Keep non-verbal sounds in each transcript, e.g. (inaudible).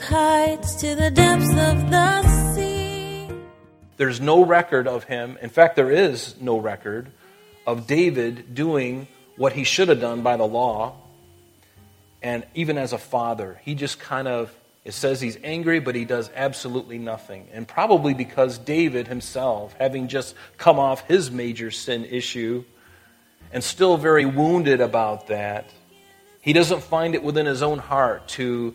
heights to the depths of the sea. There's no record of him. In fact, there is no record of David doing what he should have done by the law. And even as a father, he just kind of, it says he's angry, but he does absolutely nothing. And probably because David himself, having just come off his major sin issue, and still very wounded about that, he doesn't find it within his own heart to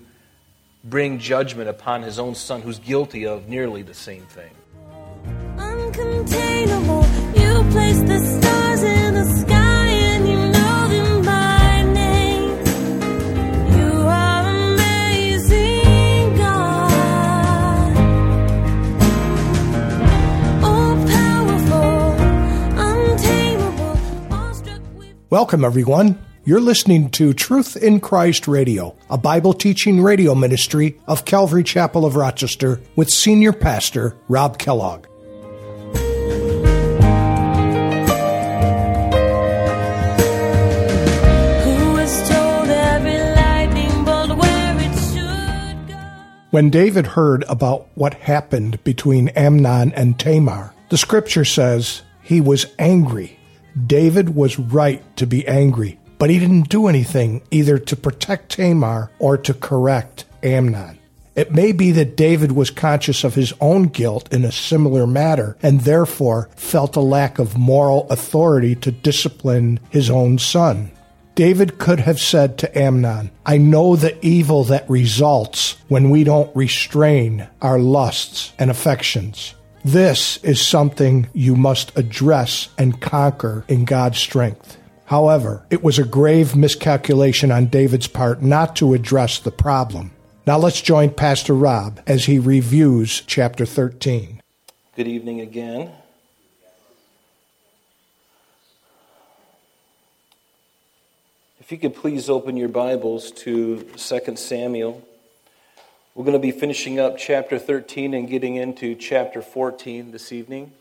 bring judgment upon his own son who's guilty of nearly the same thing. Uncontainable, you place the stars in the sky and you know them by name. You are amazing, God. All powerful, untamable, awestruck with. Welcome, everyone. You're listening to Truth in Christ Radio, a Bible teaching radio ministry of Calvary Chapel of Rochester with Senior Pastor Rob Kellogg. Who has told every lightning bolt where it should go? When David heard about what happened between Amnon and Tamar, the scripture says he was angry. David was right to be angry, but he didn't do anything either to protect Tamar or to correct Amnon. It may be that David was conscious of his own guilt in a similar matter and therefore felt a lack of moral authority to discipline his own son. David could have said to Amnon, I know the evil that results when we don't restrain our lusts and affections. This is something you must address and conquer in God's strength. However, it was a grave miscalculation on David's part not to address the problem. Now let's join Pastor Rob as he reviews chapter 13. Good evening again. If you could please open your Bibles to 2 Samuel. We're going to be finishing up chapter 13 and getting into chapter 14 this evening.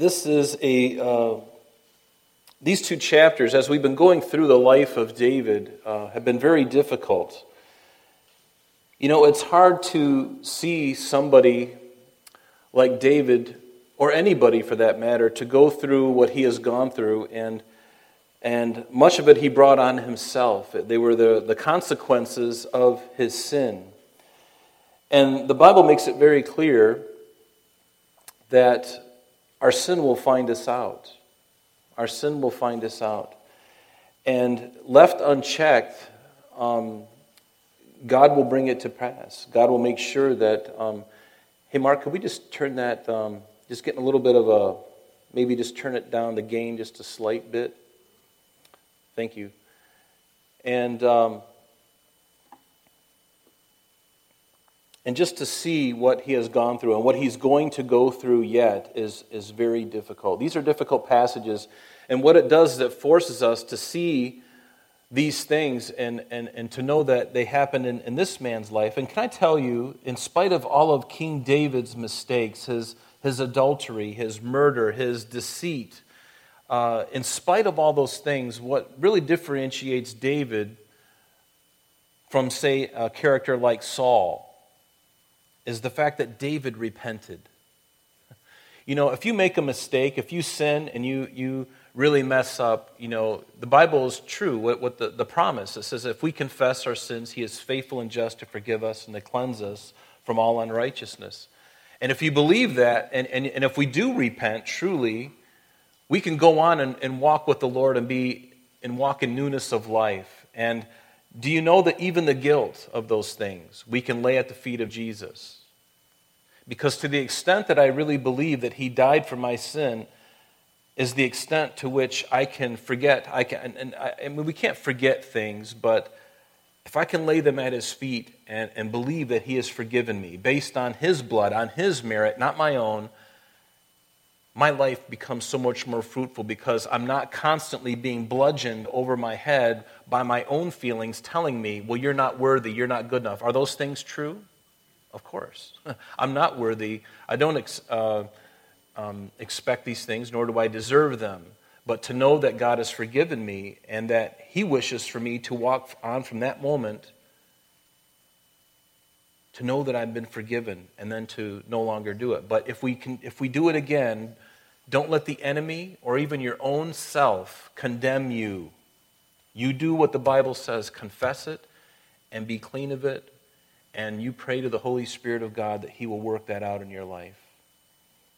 This is a, uh, these two chapters, as we've been going through the life of David, uh, have been very difficult. You know, it's hard to see somebody like David, or anybody for that matter, to go through what he has gone through, and, and much of it he brought on himself. They were the, the consequences of his sin. And the Bible makes it very clear that our sin will find us out. Our sin will find us out. And left unchecked, um, God will bring it to pass. God will make sure that. Um, hey, Mark, could we just turn that, um, just getting a little bit of a, maybe just turn it down the gain just a slight bit? Thank you. And, um, and just to see what he has gone through and what he's going to go through yet is, is very difficult. These are difficult passages. And what it does is it forces us to see these things and, and, and to know that they happened in, in this man's life. And can I tell you, in spite of all of King David's mistakes, his, his adultery, his murder, his deceit, uh, in spite of all those things, what really differentiates David from, say, a character like Saul is the fact that David repented. You know, if you make a mistake, if you sin and you, you really mess up, you know, the Bible is true. What, what the, the promise, it says, if we confess our sins, he is faithful and just to forgive us and to cleanse us from all unrighteousness. And if you believe that, and, and, and if we do repent truly, we can go on and, and walk with the Lord and be and walk in newness of life. And do you know that even the guilt of those things we can lay at the feet of Jesus? Because to the extent that I really believe that he died for my sin is the extent to which I can forget. I can, and I, I mean, we can't forget things, but if I can lay them at his feet and, and believe that he has forgiven me based on his blood, on his merit, not my own, my life becomes so much more fruitful because I'm not constantly being bludgeoned over my head by my own feelings telling me, well, you're not worthy, you're not good enough. Are those things true? Of course. (laughs) I'm not worthy. I don't ex- uh, um, expect these things, nor do I deserve them. but to know that God has forgiven me and that He wishes for me to walk on from that moment to know that I've been forgiven and then to no longer do it. But if we, can, if we do it again, don't let the enemy or even your own self condemn you. You do what the Bible says, confess it and be clean of it, and you pray to the Holy Spirit of God that He will work that out in your life,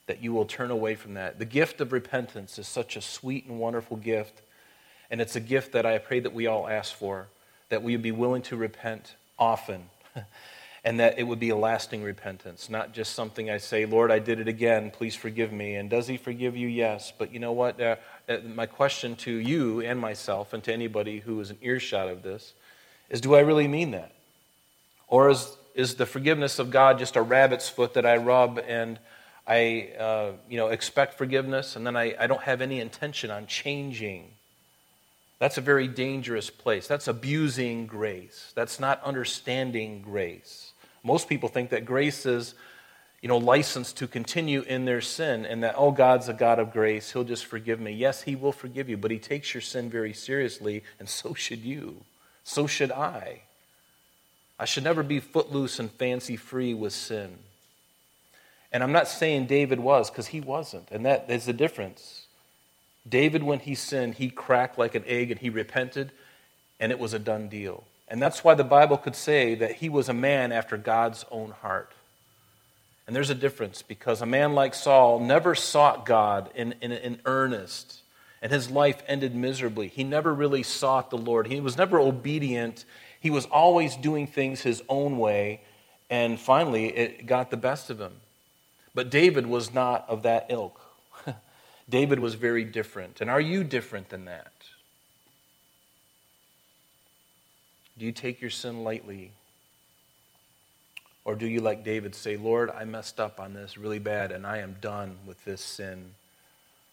that you will turn away from that. The gift of repentance is such a sweet and wonderful gift, and it's a gift that I pray that we all ask for, that we would be willing to repent often. (laughs) and that it would be a lasting repentance, not just something I say, Lord, I did it again, please forgive me. And does He forgive you? Yes. But you know what? Uh, uh, my question to you and myself and to anybody who is an earshot of this is do I really mean that? Or is, is the forgiveness of God just a rabbit's foot that I rub and I uh, you know, expect forgiveness and then I, I don't have any intention on changing? That's a very dangerous place. That's abusing grace. That's not understanding grace. Most people think that grace is, you know, license to continue in their sin and that, oh, God's a God of grace. He'll just forgive me. Yes, He will forgive you, but He takes your sin very seriously, and so should you. So should I. I should never be footloose and fancy free with sin. And I'm not saying David was, because he wasn't. And that is the difference. David, when he sinned, he cracked like an egg and he repented, and it was a done deal. And that's why the Bible could say that he was a man after God's own heart. And there's a difference because a man like Saul never sought God in, in, in earnest, and his life ended miserably. He never really sought the Lord, he was never obedient. He was always doing things his own way, and finally it got the best of him. But David was not of that ilk. (laughs) David was very different. And are you different than that? Do you take your sin lightly? Or do you, like David, say, Lord, I messed up on this really bad and I am done with this sin?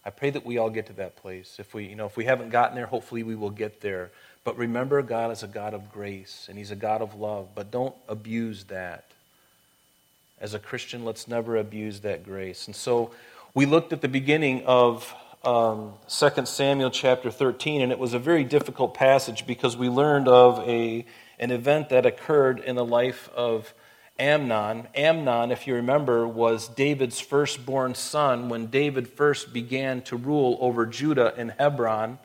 I pray that we all get to that place. If we, you know, if we haven't gotten there, hopefully we will get there. But remember, God is a God of grace and He's a God of love. But don't abuse that. As a Christian, let's never abuse that grace. And so we looked at the beginning of um, 2 Samuel chapter 13, and it was a very difficult passage because we learned of a, an event that occurred in the life of Amnon. Amnon, if you remember, was David's firstborn son when David first began to rule over Judah in Hebron.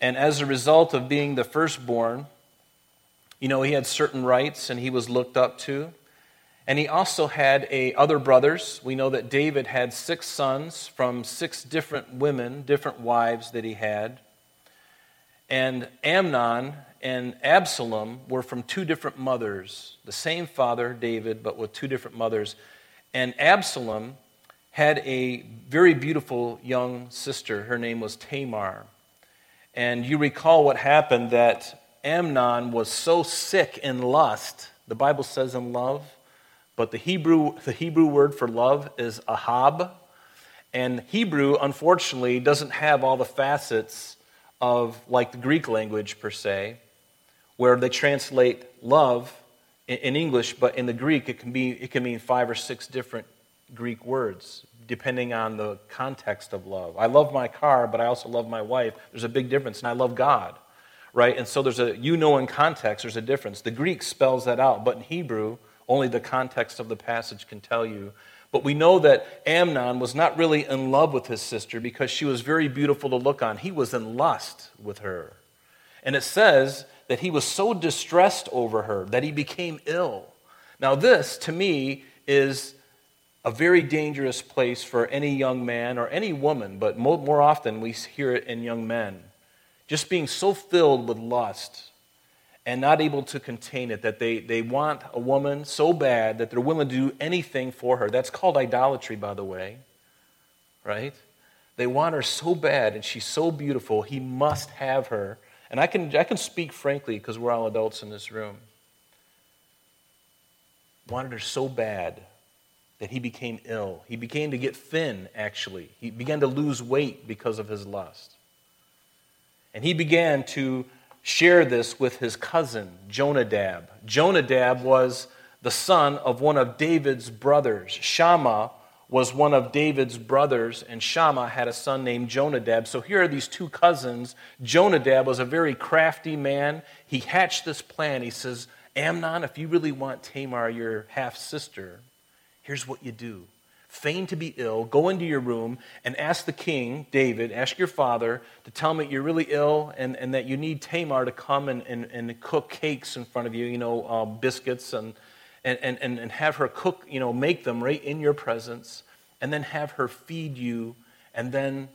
And as a result of being the firstborn, you know, he had certain rights and he was looked up to. And he also had a, other brothers. We know that David had six sons from six different women, different wives that he had. And Amnon and Absalom were from two different mothers, the same father, David, but with two different mothers. And Absalom had a very beautiful young sister. Her name was Tamar. And you recall what happened that Amnon was so sick in lust, the Bible says in love, but the Hebrew, the Hebrew word for love is ahab. And Hebrew, unfortunately, doesn't have all the facets of like the Greek language per se, where they translate love in English, but in the Greek it can, be, it can mean five or six different Greek words, depending on the context of love. I love my car, but I also love my wife. There's a big difference, and I love God, right? And so there's a, you know, in context, there's a difference. The Greek spells that out, but in Hebrew, only the context of the passage can tell you. But we know that Amnon was not really in love with his sister because she was very beautiful to look on. He was in lust with her. And it says that he was so distressed over her that he became ill. Now, this, to me, is a very dangerous place for any young man or any woman, but more often we hear it in young men. Just being so filled with lust and not able to contain it, that they, they want a woman so bad that they're willing to do anything for her. That's called idolatry, by the way, right? They want her so bad, and she's so beautiful, he must have her. And I can, I can speak frankly because we're all adults in this room. Wanted her so bad that he became ill. He began to get thin, actually. He began to lose weight because of his lust. And he began to share this with his cousin, Jonadab. Jonadab was the son of one of David's brothers. Shammah was one of David's brothers, and Shammah had a son named Jonadab. So here are these two cousins. Jonadab was a very crafty man. He hatched this plan. He says, Amnon, if you really want Tamar, your half sister, here's what you do feign to be ill, go into your room and ask the king, David, ask your father to tell that you're really ill and, and that you need Tamar to come and, and, and cook cakes in front of you, you know, uh, biscuits and, and, and, and have her cook, you know, make them right in your presence and then have her feed you and then,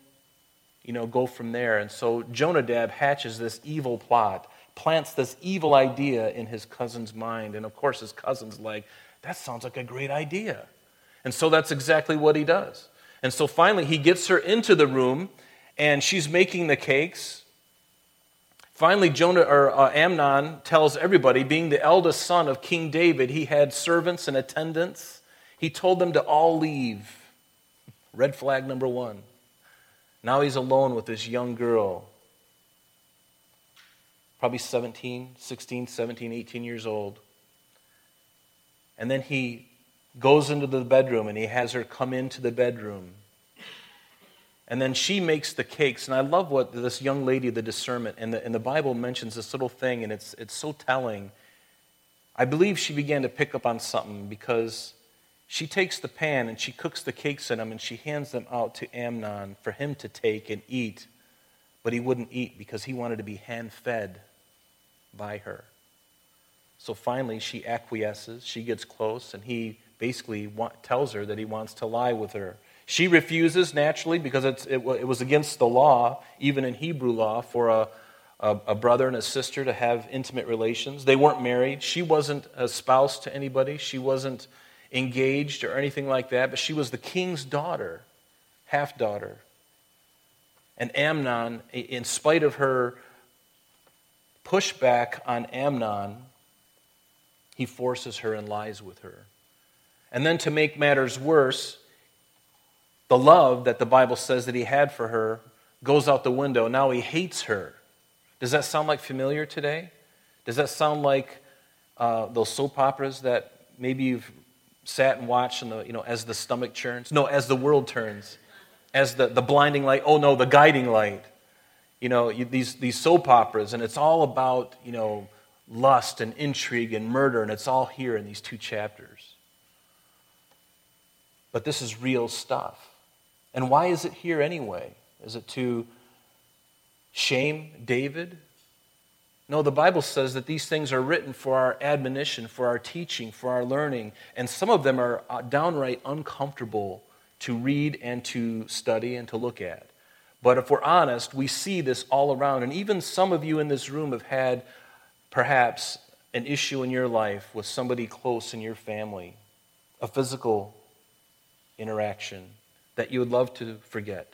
you know, go from there. And so Jonadab hatches this evil plot, plants this evil idea in his cousin's mind. And of course, his cousin's like, that sounds like a great idea. And so that's exactly what he does. And so finally, he gets her into the room, and she's making the cakes. Finally, Jonah, or, uh, Amnon tells everybody, being the eldest son of King David, he had servants and attendants. He told them to all leave. Red flag number one. Now he's alone with this young girl, probably 17, 16, 17, 18 years old. And then he goes into the bedroom and he has her come into the bedroom. And then she makes the cakes. And I love what this young lady, the discernment, and the, and the Bible mentions this little thing, and it's, it's so telling. I believe she began to pick up on something because she takes the pan and she cooks the cakes in them and she hands them out to Amnon for him to take and eat. But he wouldn't eat because he wanted to be hand fed by her. So finally, she acquiesces, she gets close, and he basically tells her that he wants to lie with her. She refuses naturally because it, it, was against the law, even in Hebrew law, for a, a, a brother and a sister to have intimate relations. They weren't married. She wasn't a spouse to anybody. She wasn't engaged or anything like that, but she was the king's daughter, half daughter. And Amnon, in spite of her pushback on Amnon, he forces her and lies with her. And then to make matters worse, the love that the Bible says that he had for her goes out the window. Now he hates her. Does that sound like familiar today? Does that sound like uh, those soap operas that maybe you've sat and watched and the, you know, as the stomach churns? No, as the world turns, as the, the blinding light. Oh no, the guiding light. You know, you, these, these soap operas, and it's all about, you know, lust and intrigue and murder, and it's all here in these two chapters. But this is real stuff. And why is it here anyway? Is it to shame David? No, the Bible says that these things are written for our admonition, for our teaching, for our learning, and some of them are uh, downright uncomfortable to read and to study and to look at. But if we're honest, we see this all around. And even some of you in this room have had perhaps an issue in your life with somebody close in your family, a physical interaction that you would love to forget.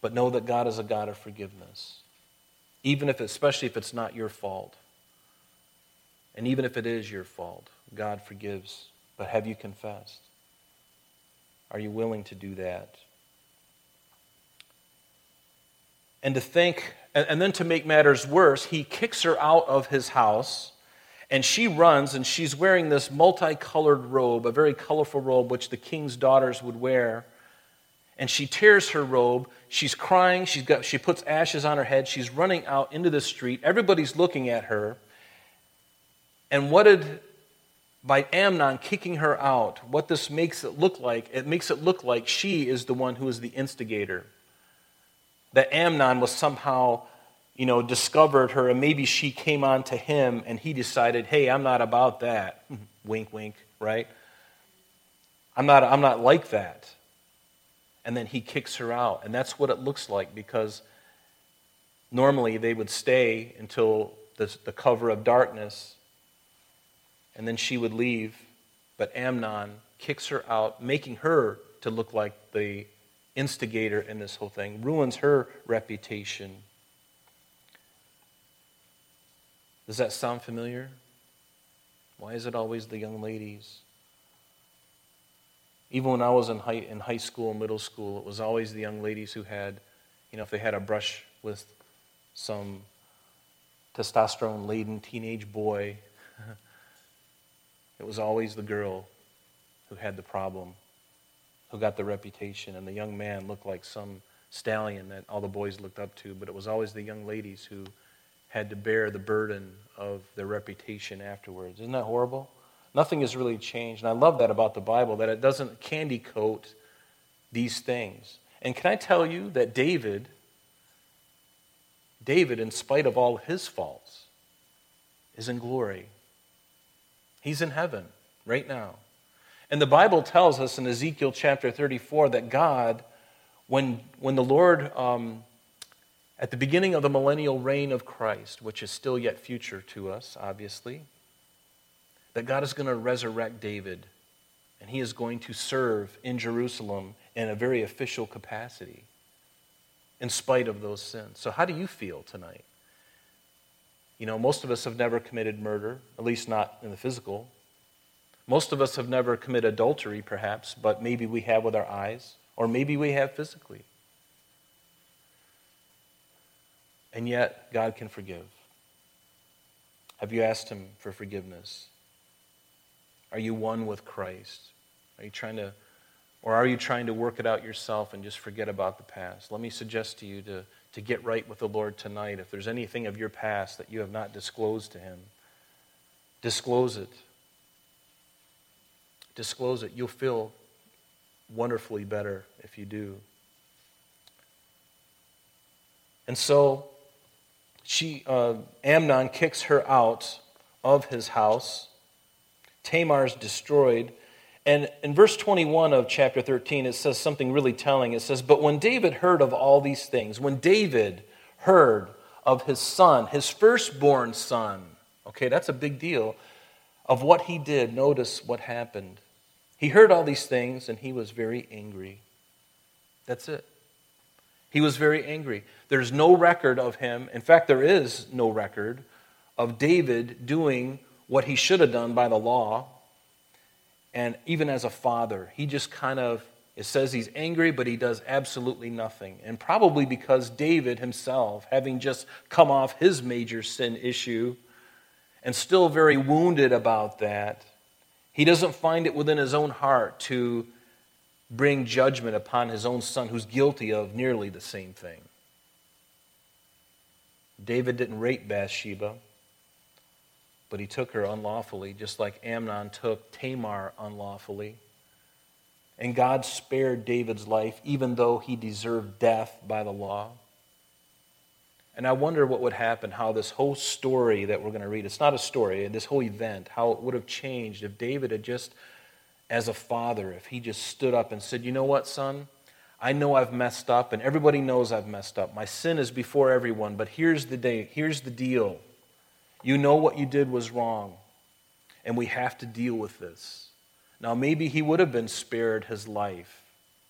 But know that God is a God of forgiveness. Even if, especially if it's not your fault. And even if it is your fault, God forgives. But have you confessed? Are you willing to do that? And to think, and then to make matters worse, he kicks her out of his house and she runs, and she's wearing this multicolored robe, a very colorful robe, which the king's daughters would wear. And she tears her robe. She's crying. She's got, she puts ashes on her head. She's running out into the street. Everybody's looking at her. And what did, by Amnon kicking her out, what this makes it look like, it makes it look like she is the one who is the instigator. That Amnon was somehow you know, discovered her, and maybe she came on to him and he decided, hey, I'm not about that. Mm-hmm. wink, wink, right? I'm not, I'm not like that. And then he kicks her out. And that's what it looks like because normally they would stay until the, the cover of darkness and then she would leave. But Amnon kicks her out, making her to look like the instigator in this whole thing, ruins her reputation. Does that sound familiar? Why is it always the young ladies? Even when I was in high, in high school middle school, it was always the young ladies who had, you know, if they had a brush with some testosterone laden teenage boy, (laughs) it was always the girl who had the problem, who got the reputation, and the young man looked like some stallion that all the boys looked up to, but it was always the young ladies who had to bear the burden of their reputation afterwards. Isn't that horrible? Nothing has really changed. And I love that about the Bible, that it doesn't candy coat these things. And can I tell you that David, David, in spite of all his faults, is in glory. He's in heaven right now. And the Bible tells us in Ezekiel chapter 34 that God, when, when the Lord, um, at the beginning of the millennial reign of Christ, which is still yet future to us, obviously, that God is going to resurrect David and he is going to serve in Jerusalem in a very official capacity in spite of those sins. So, how do you feel tonight? You know, most of us have never committed murder, at least not in the physical. Most of us have never committed adultery, perhaps, but maybe we have with our eyes, or maybe we have physically. And yet, God can forgive. Have you asked Him for forgiveness? Are you one with Christ? Are you trying to, or are you trying to work it out yourself and just forget about the past? Let me suggest to you to, to get right with the Lord tonight. If there's anything of your past that you have not disclosed to Him, disclose it. Disclose it. You'll feel wonderfully better if you do. And so, she, uh, Amnon kicks her out of his house. Tamar's destroyed. And in verse 21 of chapter 13, it says something really telling. It says, But when David heard of all these things, when David heard of his son, his firstborn son, okay, that's a big deal, of what he did, notice what happened. He heard all these things and he was very angry. That's it. He was very angry. There's no record of him. In fact, there is no record of David doing what he should have done by the law. And even as a father, he just kind of, it says he's angry, but he does absolutely nothing. And probably because David himself, having just come off his major sin issue and still very wounded about that, he doesn't find it within his own heart to bring judgment upon his own son who's guilty of nearly the same thing. David didn't rape Bathsheba, but he took her unlawfully, just like Amnon took Tamar unlawfully. And God spared David's life, even though he deserved death by the law. And I wonder what would happen, how this whole story that we're going to read, it's not a story, this whole event, how it would have changed if David had just, as a father, if he just stood up and said, You know what, son? I know I've messed up, and everybody knows I've messed up. My sin is before everyone, but here's the day, here's the deal. You know what you did was wrong, and we have to deal with this. Now, maybe he would have been spared his life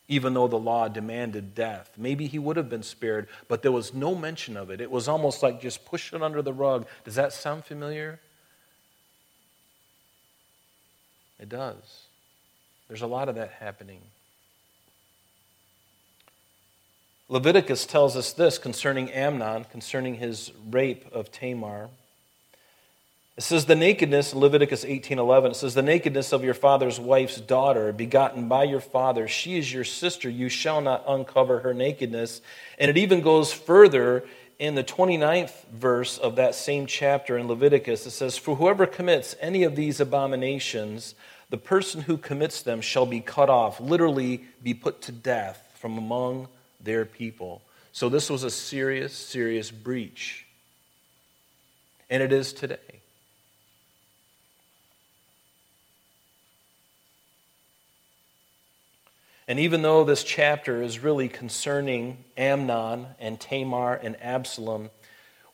even though the law demanded death. Maybe he would have been spared, but there was no mention of it. It was almost like just push it under the rug. Does that sound familiar? It does. There's a lot of that happening. Leviticus tells us this concerning Amnon, concerning his rape of Tamar. It says the nakedness Leviticus 18:11 it says the nakedness of your father's wife's daughter begotten by your father. She is your sister. You shall not uncover her nakedness. And it even goes further in the 29th verse of that same chapter in Leviticus. It says for whoever commits any of these abominations the person who commits them shall be cut off literally be put to death from among their people. So this was a serious serious breach. And it is today And even though this chapter is really concerning Amnon and Tamar and Absalom,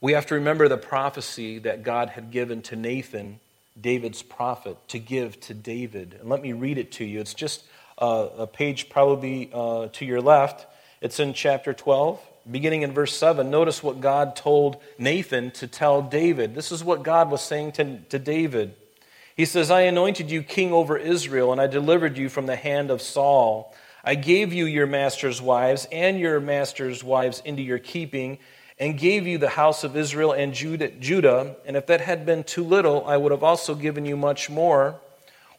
we have to remember the prophecy that God had given to Nathan, David's prophet, to give to David. And let me read it to you. It's just uh, a page probably uh, to your left. It's in chapter 12, beginning in verse 7. Notice what God told Nathan to tell David. This is what God was saying to, to David. He says, I anointed you king over Israel, and I delivered you from the hand of Saul. I gave you your master's wives and your master's wives into your keeping, and gave you the house of Israel and Judah. And if that had been too little, I would have also given you much more.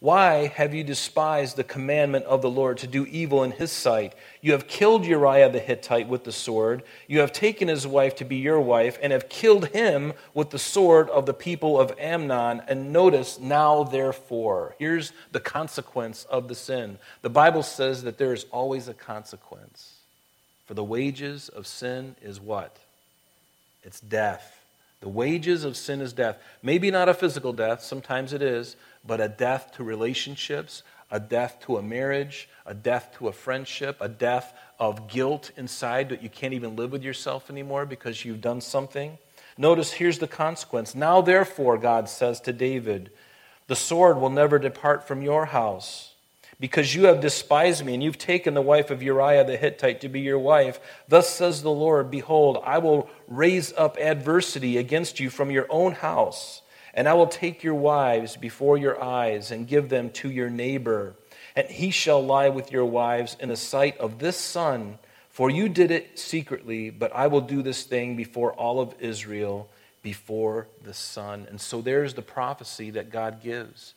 Why have you despised the commandment of the Lord to do evil in his sight? You have killed Uriah the Hittite with the sword. You have taken his wife to be your wife, and have killed him with the sword of the people of Ammon. And notice, now therefore, here's the consequence of the sin. The Bible says that there is always a consequence. For the wages of sin is what? It's death. The wages of sin is death. Maybe not a physical death, sometimes it is but a death to relationships, a death to a marriage, a death to a friendship, a death of guilt inside that you can't even live with yourself anymore because you've done something. Notice here's the consequence. Now, therefore, God says to David, the sword will never depart from your house. Because you have despised me, and you've taken the wife of Uriah the Hittite to be your wife. Thus says the Lord Behold, I will raise up adversity against you from your own house and I will take your wives before your eyes and give them to your neighbor. And he shall lie with your wives in the sight of this son, for you did it secretly, but I will do this thing before all of Israel, before the sun. And so there's the prophecy that God gives.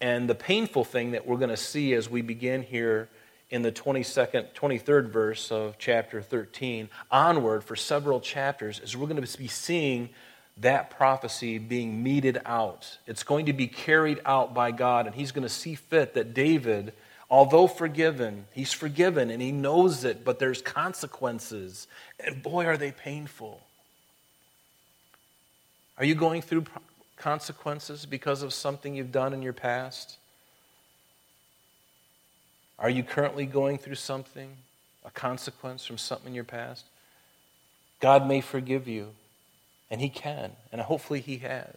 And the painful thing that we're going to see as we begin here in the 22nd, 23rd verse of chapter 13 onward for several chapters is we're going to be seeing that prophecy being meted out. It's going to be carried out by God, and He's going to see fit that David, although forgiven, he's forgiven and he knows it, but there's consequences. And boy, are they painful. Are you going through consequences because of something you've done in your past? Are you currently going through something, a consequence from something in your past? God may forgive you. And He can, and hopefully He has.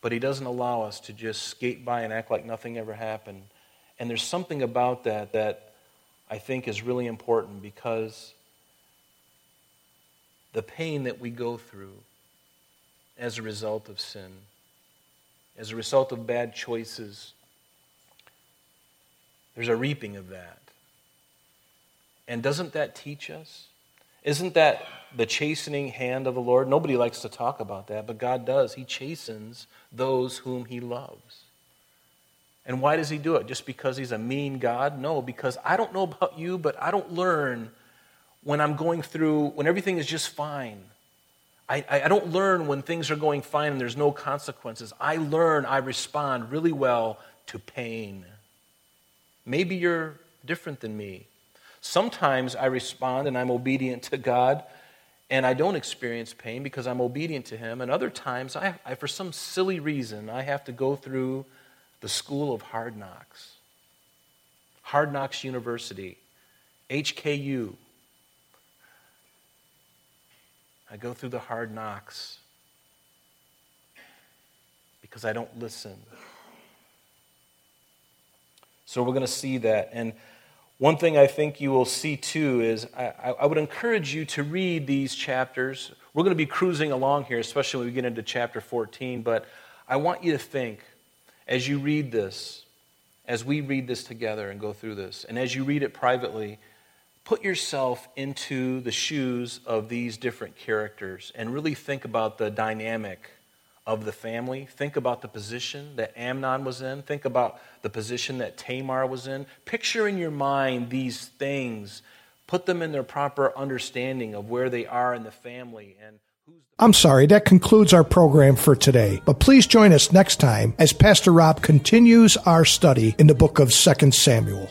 But He doesn't allow us to just skate by and act like nothing ever happened. And there's something about that that I think is really important because the pain that we go through as a result of sin, as a result of bad choices, there's a reaping of that. And doesn't that teach us? Isn't that the chastening hand of the Lord? Nobody likes to talk about that, but God does. He chastens those whom He loves. And why does He do it? Just because He's a mean God? No, because I don't know about you, but I don't learn when I'm going through, when everything is just fine. I, I don't learn when things are going fine and there's no consequences. I learn, I respond really well to pain. Maybe you're different than me. Sometimes I respond and I'm obedient to God and I don't experience pain because I'm obedient to Him. And other times, I, I, for some silly reason, I have to go through the school of hard knocks. Hard Knocks University, HKU. I go through the hard knocks because I don't listen. So we're going to see that. And one thing I think you will see too is I, I, would encourage you to read these chapters. We're going to be cruising along here, especially when we get into chapter 14, but I want you to think as you read this, as we read this together and go through this, and as you read it privately, put yourself into the shoes of these different characters and really think about the dynamic of the family. Think about the position that Amnon was in. Think about the position that Tamar was in. Picture in your mind these things. Put them in their proper understanding of where they are in the family and I'm sorry, that concludes our program for today. But please join us next time as Pastor Rob continues our study in the book of 2 Samuel.